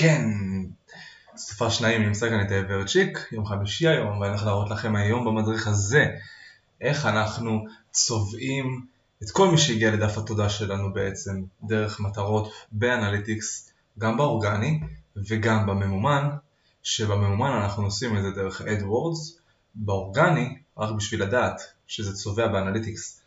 כן, סופר שניים נמצא כאן את אברצ'יק, יום חמישי היום, ואני הולך להראות לכם היום במדריך הזה איך אנחנו צובעים את כל מי שהגיע לדף התודה שלנו בעצם דרך מטרות ב Analytics, גם באורגני וגם בממומן, שבממומן אנחנו עושים את זה דרך AdWords, באורגני, רק בשביל לדעת שזה צובע ב Analytics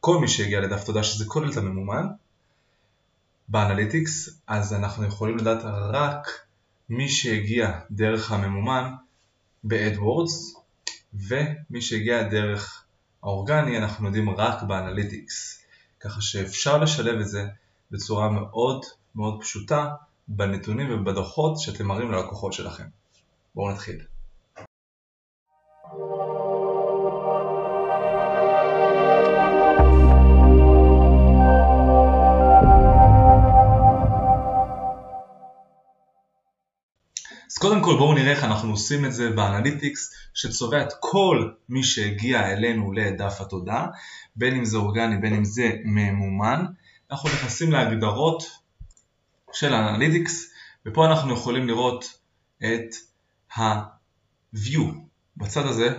כל מי שהגיע לדף תודה שזה כולל את הממומן, ב Analytics, אז אנחנו יכולים לדעת רק מי שהגיע דרך הממומן ב-AdWords ומי שהגיע דרך האורגני אנחנו יודעים רק ב Analytics ככה שאפשר לשלב את זה בצורה מאוד מאוד פשוטה בנתונים ובדוחות שאתם מראים ללקוחות שלכם. בואו נתחיל. קודם כל בואו נראה איך אנחנו עושים את זה ב Analytics שצובע את כל מי שהגיע אלינו לדף התודה בין אם זה אורגני בין אם זה ממומן. אנחנו נכנסים להגדרות של ה Analytics ופה אנחנו יכולים לראות את ה-view. בצד הזה,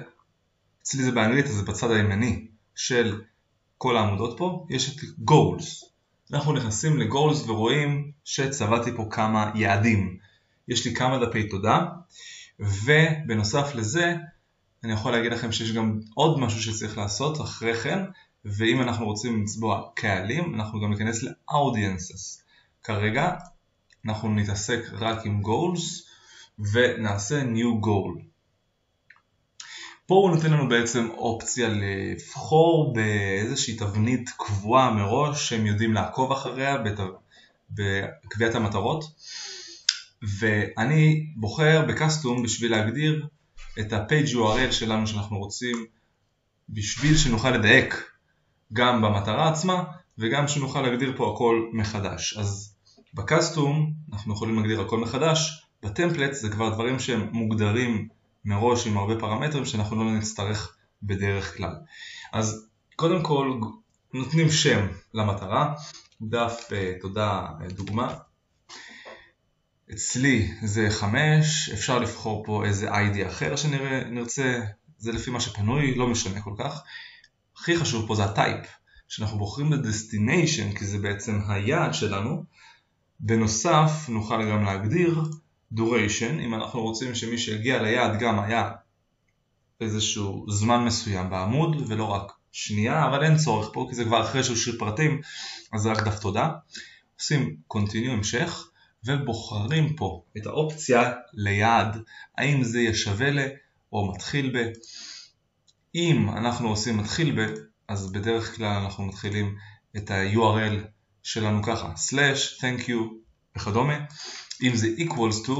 אצלי זה באנגלית אז זה בצד הימני של כל העמודות פה, יש את goals. אנחנו נכנסים ל-goals ורואים שצבעתי פה כמה יעדים יש לי כמה דפי תודה, ובנוסף לזה אני יכול להגיד לכם שיש גם עוד משהו שצריך לעשות אחרי כן, ואם אנחנו רוצים לצבוע קהלים, אנחנו גם ניכנס ל-audiences. כרגע אנחנו נתעסק רק עם goals ונעשה new goal. פה הוא נותן לנו בעצם אופציה לבחור באיזושהי תבנית קבועה מראש שהם יודעים לעקוב אחריה בקביעת המטרות. ואני בוחר בקסטום בשביל להגדיר את ה-page URL שלנו שאנחנו רוצים בשביל שנוכל לדייק גם במטרה עצמה וגם שנוכל להגדיר פה הכל מחדש. אז בקסטום אנחנו יכולים להגדיר הכל מחדש, בטמפלט זה כבר דברים שהם מוגדרים מראש עם הרבה פרמטרים שאנחנו לא נצטרך בדרך כלל. אז קודם כל נותנים שם למטרה, דף אה, תודה אה, דוגמה אצלי זה 5, אפשר לבחור פה איזה ID אחר שנרצה, זה לפי מה שפנוי, לא משנה כל כך. הכי חשוב פה זה ה type, שאנחנו בוחרים ל destination כי זה בעצם היעד שלנו. בנוסף נוכל גם להגדיר duration, אם אנחנו רוצים שמי שיגיע ליעד גם היה איזשהו זמן מסוים בעמוד ולא רק שנייה, אבל אין צורך פה כי זה כבר אחרי שהוא שיר פרטים, אז זה רק דף תודה. עושים continue המשך. ובוחרים פה את האופציה ליעד, האם זה יהיה שווה ל או מתחיל ב. אם אנחנו עושים מתחיל ב, אז בדרך כלל אנחנו מתחילים את ה-URL שלנו ככה, slash, thank you וכדומה. אם זה equals to,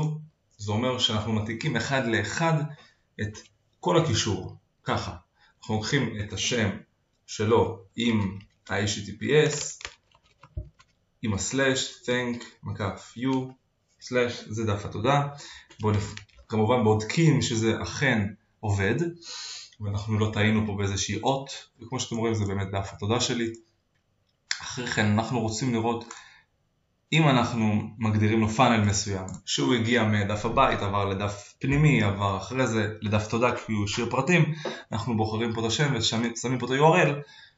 זה אומר שאנחנו מתיקים אחד לאחד את כל הקישור, ככה. אנחנו לוקחים את השם שלו עם ה-HTTPS, עם הסלאש, thank, מקף you, סלאש, זה דף התודה. בואו. כמובן בודקים שזה אכן עובד, ואנחנו לא טעינו פה באיזושהי אות, וכמו שאתם רואים זה באמת דף התודה שלי. אחרי כן אנחנו רוצים לראות אם אנחנו מגדירים לו פאנל מסוים, שהוא הגיע מדף הבית, עבר לדף פנימי, עבר אחרי זה לדף תודה כי הוא שיר פרטים, אנחנו בוחרים פה את השם ושמים פה את ה-URL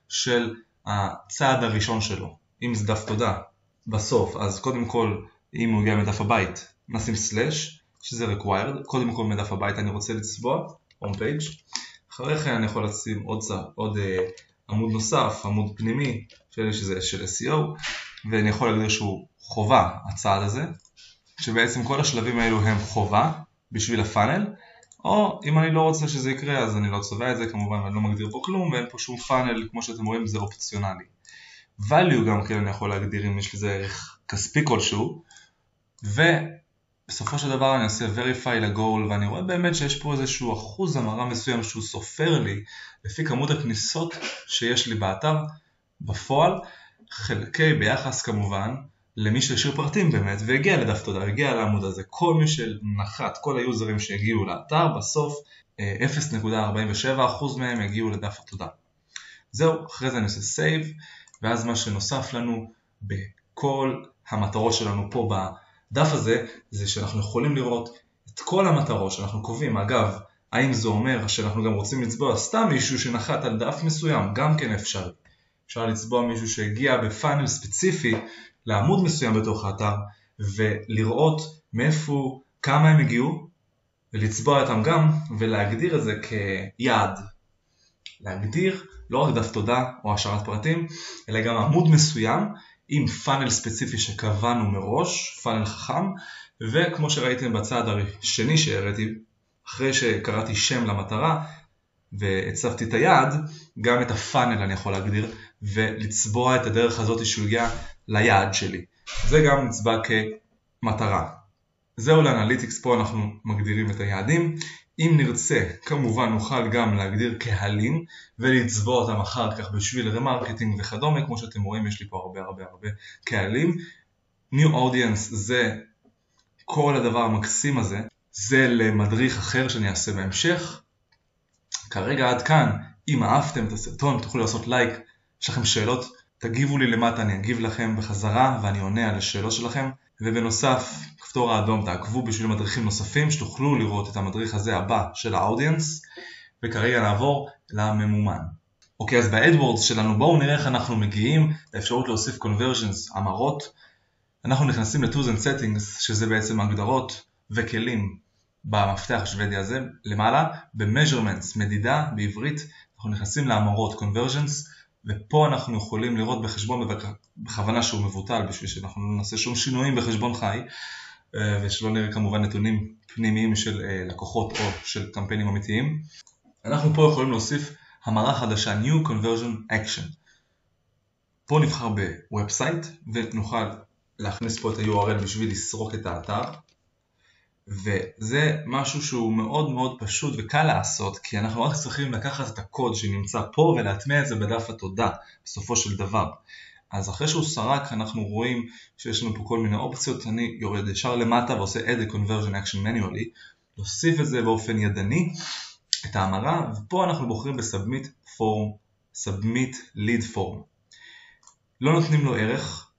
של הצעד הראשון שלו. אם זה דף תודה, בסוף, אז קודם כל, אם הוא הגיע מדף הבית, נשים סלאש, שזה required, קודם כל מדף הבית אני רוצה לצבוע, home page, אחרי כן אני יכול לשים עוד, עוד uh, עמוד נוסף, עמוד פנימי, שזה של SEO, ואני יכול להגדיר שהוא חובה, הצעד הזה, שבעצם כל השלבים האלו הם חובה בשביל הפאנל, או אם אני לא רוצה שזה יקרה אז אני לא צובע את זה כמובן, אני לא מגדיר פה כלום ואין פה שום פאנל, כמו שאתם רואים זה אופציונלי. Value גם כן אני יכול להגדיר אם יש לזה ערך כספי כלשהו ובסופו של דבר אני עושה verify לגול ואני רואה באמת שיש פה איזשהו אחוז המרה מסוים שהוא סופר לי לפי כמות הכניסות שיש לי באתר. בפועל חלקי ביחס כמובן למי שהשאיר פרטים באמת והגיע לדף תודה, הגיע לעמוד הזה. כל מי שנחת, כל היוזרים שהגיעו לאתר בסוף 0.47% אה, מהם הגיעו לדף התודה. זהו, אחרי זה אני עושה save ואז מה שנוסף לנו בכל המטרות שלנו פה הדף הזה זה שאנחנו יכולים לראות את כל המטרות שאנחנו קובעים. אגב, האם זה אומר שאנחנו גם רוצים לצבוע סתם מישהו שנחת על דף מסוים? גם כן אפשר. אפשר לצבוע מישהו שהגיע בפאנל ספציפי לעמוד מסוים בתוך האתר ולראות מאיפה, כמה הם הגיעו ולצבוע אותם גם ולהגדיר את זה כיעד. להגדיר לא רק דף תודה או השארת פרטים, אלא גם עמוד מסוים עם פאנל ספציפי שקבענו מראש, פאנל חכם, וכמו שראיתם בצד השני שהראיתי, אחרי שקראתי שם למטרה והצבתי את היעד, גם את ה funnel אני יכול להגדיר ולצבוע את הדרך הזאת שהוא הגיע ליעד שלי. זה גם נצבע כמטרה. זהו ל Analytics, פה אנחנו מגדירים את היעדים. אם נרצה, כמובן נוכל גם להגדיר קהלים ולצבוע אותם אחר כך בשביל remarketing וכדומה, כמו שאתם רואים יש לי פה הרבה הרבה הרבה קהלים. New Audience זה כל הדבר המקסים הזה, זה למדריך אחר שאני אעשה בהמשך. כרגע עד כאן, אם אהבתם את הסרטון תוכלו לעשות לייק, יש לכם שאלות, תגיבו לי למטה, אני אגיב לכם בחזרה ואני עונה על השאלות שלכם. ובנוסף, כפתור האדום תעקבו בשביל מדריכים נוספים שתוכלו לראות את המדריך הזה הבא של האודיאנס וכרגע נעבור לממומן. אוקיי, אז ב AdWords שלנו בואו נראה איך אנחנו מגיעים לאפשרות להוסיף conversions, המרות. אנחנו נכנסים ל-tools and settings, שזה בעצם הגדרות וכלים במפתח השוודי הזה, למעלה, ב-measurements, מדידה בעברית, אנחנו נכנסים להמרות, conversions, ופה אנחנו יכולים לראות בחשבון בכוונה שהוא מבוטל בשביל שאנחנו לא נעשה שום שינויים בחשבון חי ושלא נראה כמובן נתונים פנימיים של אה, לקוחות או של קמפיינים אמיתיים. אנחנו פה יכולים להוסיף המרה חדשה New Conversion Action. פה נבחר ב website ונוכל להכניס פה את ה-URL בשביל לסרוק את האתר וזה משהו שהוא מאוד מאוד פשוט וקל לעשות כי אנחנו רק צריכים לקחת את הקוד שנמצא פה ולהטמיע את זה בדף התודה בסופו של דבר. אז אחרי שהוא סרק אנחנו רואים שיש לנו פה כל מיני אופציות, אני יורד ישר למטה ועושה add a conversion action manually, להוסיף את זה באופן ידני, את ההמרה, ופה אנחנו בוחרים ב-submit form, submit lead form. לא נותנים לו ערך,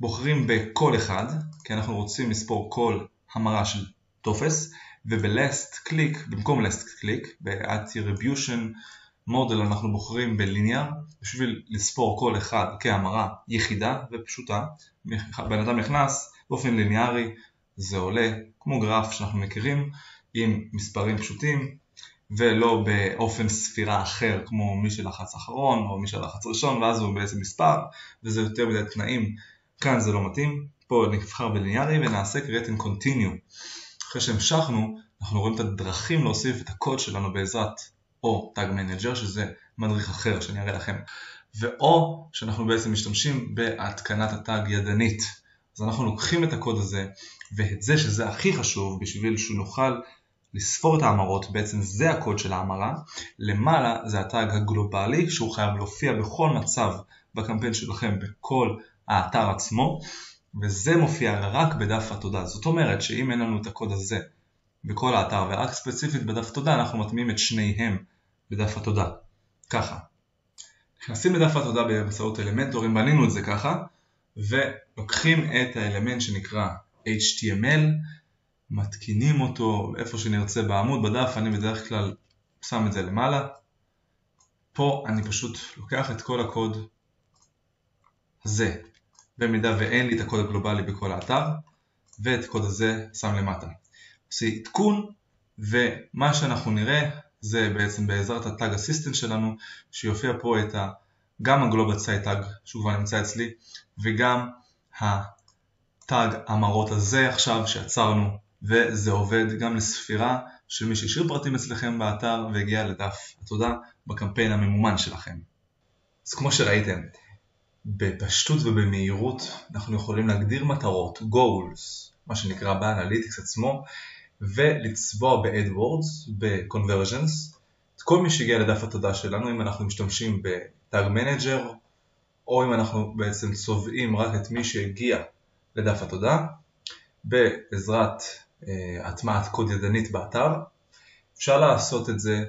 בוחרים בכל אחד, כי אנחנו רוצים לספור כל המרה של טופס, וב-last click, במקום last click, ב-attribution model אנחנו בוחרים בליניאר, בשביל לספור כל אחד כהמרה יחידה ופשוטה. בן אדם נכנס באופן ליניארי, זה עולה כמו גרף שאנחנו מכירים, עם מספרים פשוטים, ולא באופן ספירה אחר כמו מי שלחץ אחרון או מי שלחץ ראשון ואז הוא בעצם מספר וזה יותר מדי תנאים. כאן זה לא מתאים. פה נבחר בליניארי ונעשה create and continue. אחרי שהמשכנו, אנחנו רואים את הדרכים להוסיף את הקוד שלנו בעזרת או Tag Manager, שזה מדריך אחר שאני אראה לכם, ואו שאנחנו בעצם משתמשים בהתקנת הטאג ידנית. אז אנחנו לוקחים את הקוד הזה, ואת זה שזה הכי חשוב בשביל שנוכל לספור את ההמרות, בעצם זה הקוד של ההמרה, למעלה זה הטאג הגלובלי שהוא חייב להופיע בכל מצב בקמפיין שלכם בכל האתר עצמו, וזה מופיע רק בדף התודה. זאת אומרת שאם אין לנו את הקוד הזה בכל האתר ורק ספציפית בדף התודה, אנחנו מטמיעים את שניהם בדף התודה. ככה. נכנסים לדף התודה באמצעות אלמנטורים, בנינו את זה ככה, ולוקחים את האלמנט שנקרא HTML, מתקינים אותו איפה שנרצה בעמוד, בדף אני בדרך כלל שם את זה למעלה. פה אני פשוט לוקח את כל הקוד הזה במידה ואין לי את הקוד הגלובלי בכל האתר, ואת הקוד הזה שם למטה. עושה עדכון, ומה שאנחנו נראה זה בעצם בעזרת ה Tag Assistant שלנו, שיופיע פה את ה... גם ה global site tag שהוא כבר נמצא אצלי, וגם ה tag המרות הזה עכשיו שיצרנו, וזה עובד גם לספירה של מי שהשאיר פרטים אצלכם באתר והגיע לדף התודה בקמפיין הממומן שלכם. אז כמו שראיתם, בפשטות ובמהירות אנחנו יכולים להגדיר מטרות, goals, מה שנקרא ב Analytics עצמו, ולצבוע ב-AdWords, ב-Conversions, את כל מי שהגיע לדף התודה שלנו, אם אנחנו משתמשים ב-Tag Manager, או אם אנחנו בעצם צובעים רק את מי שהגיע לדף התודה, בעזרת אה, הטמעת קוד ידנית באתר. אפשר לעשות את זה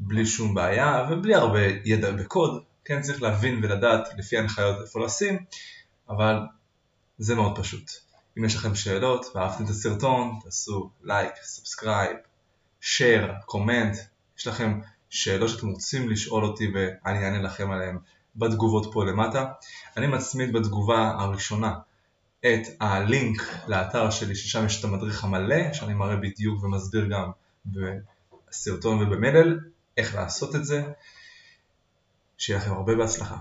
בלי שום בעיה ובלי הרבה ידע בקוד, כן צריך להבין ולדעת לפי ההנחיות איפה לשים, אבל זה מאוד פשוט. אם יש לכם שאלות ואהבתם את הסרטון, תעשו like, subscribe, share, comment, יש לכם שאלות שאתם רוצים לשאול אותי ואני אענה לכם עליהן בתגובות פה למטה. אני מצמיד בתגובה הראשונה את הלינק לאתר שלי ששם יש את המדריך המלא שאני מראה בדיוק ומסביר גם בסרטון ובמלל איך לעשות את זה. שיהיה לכם הרבה בהצלחה.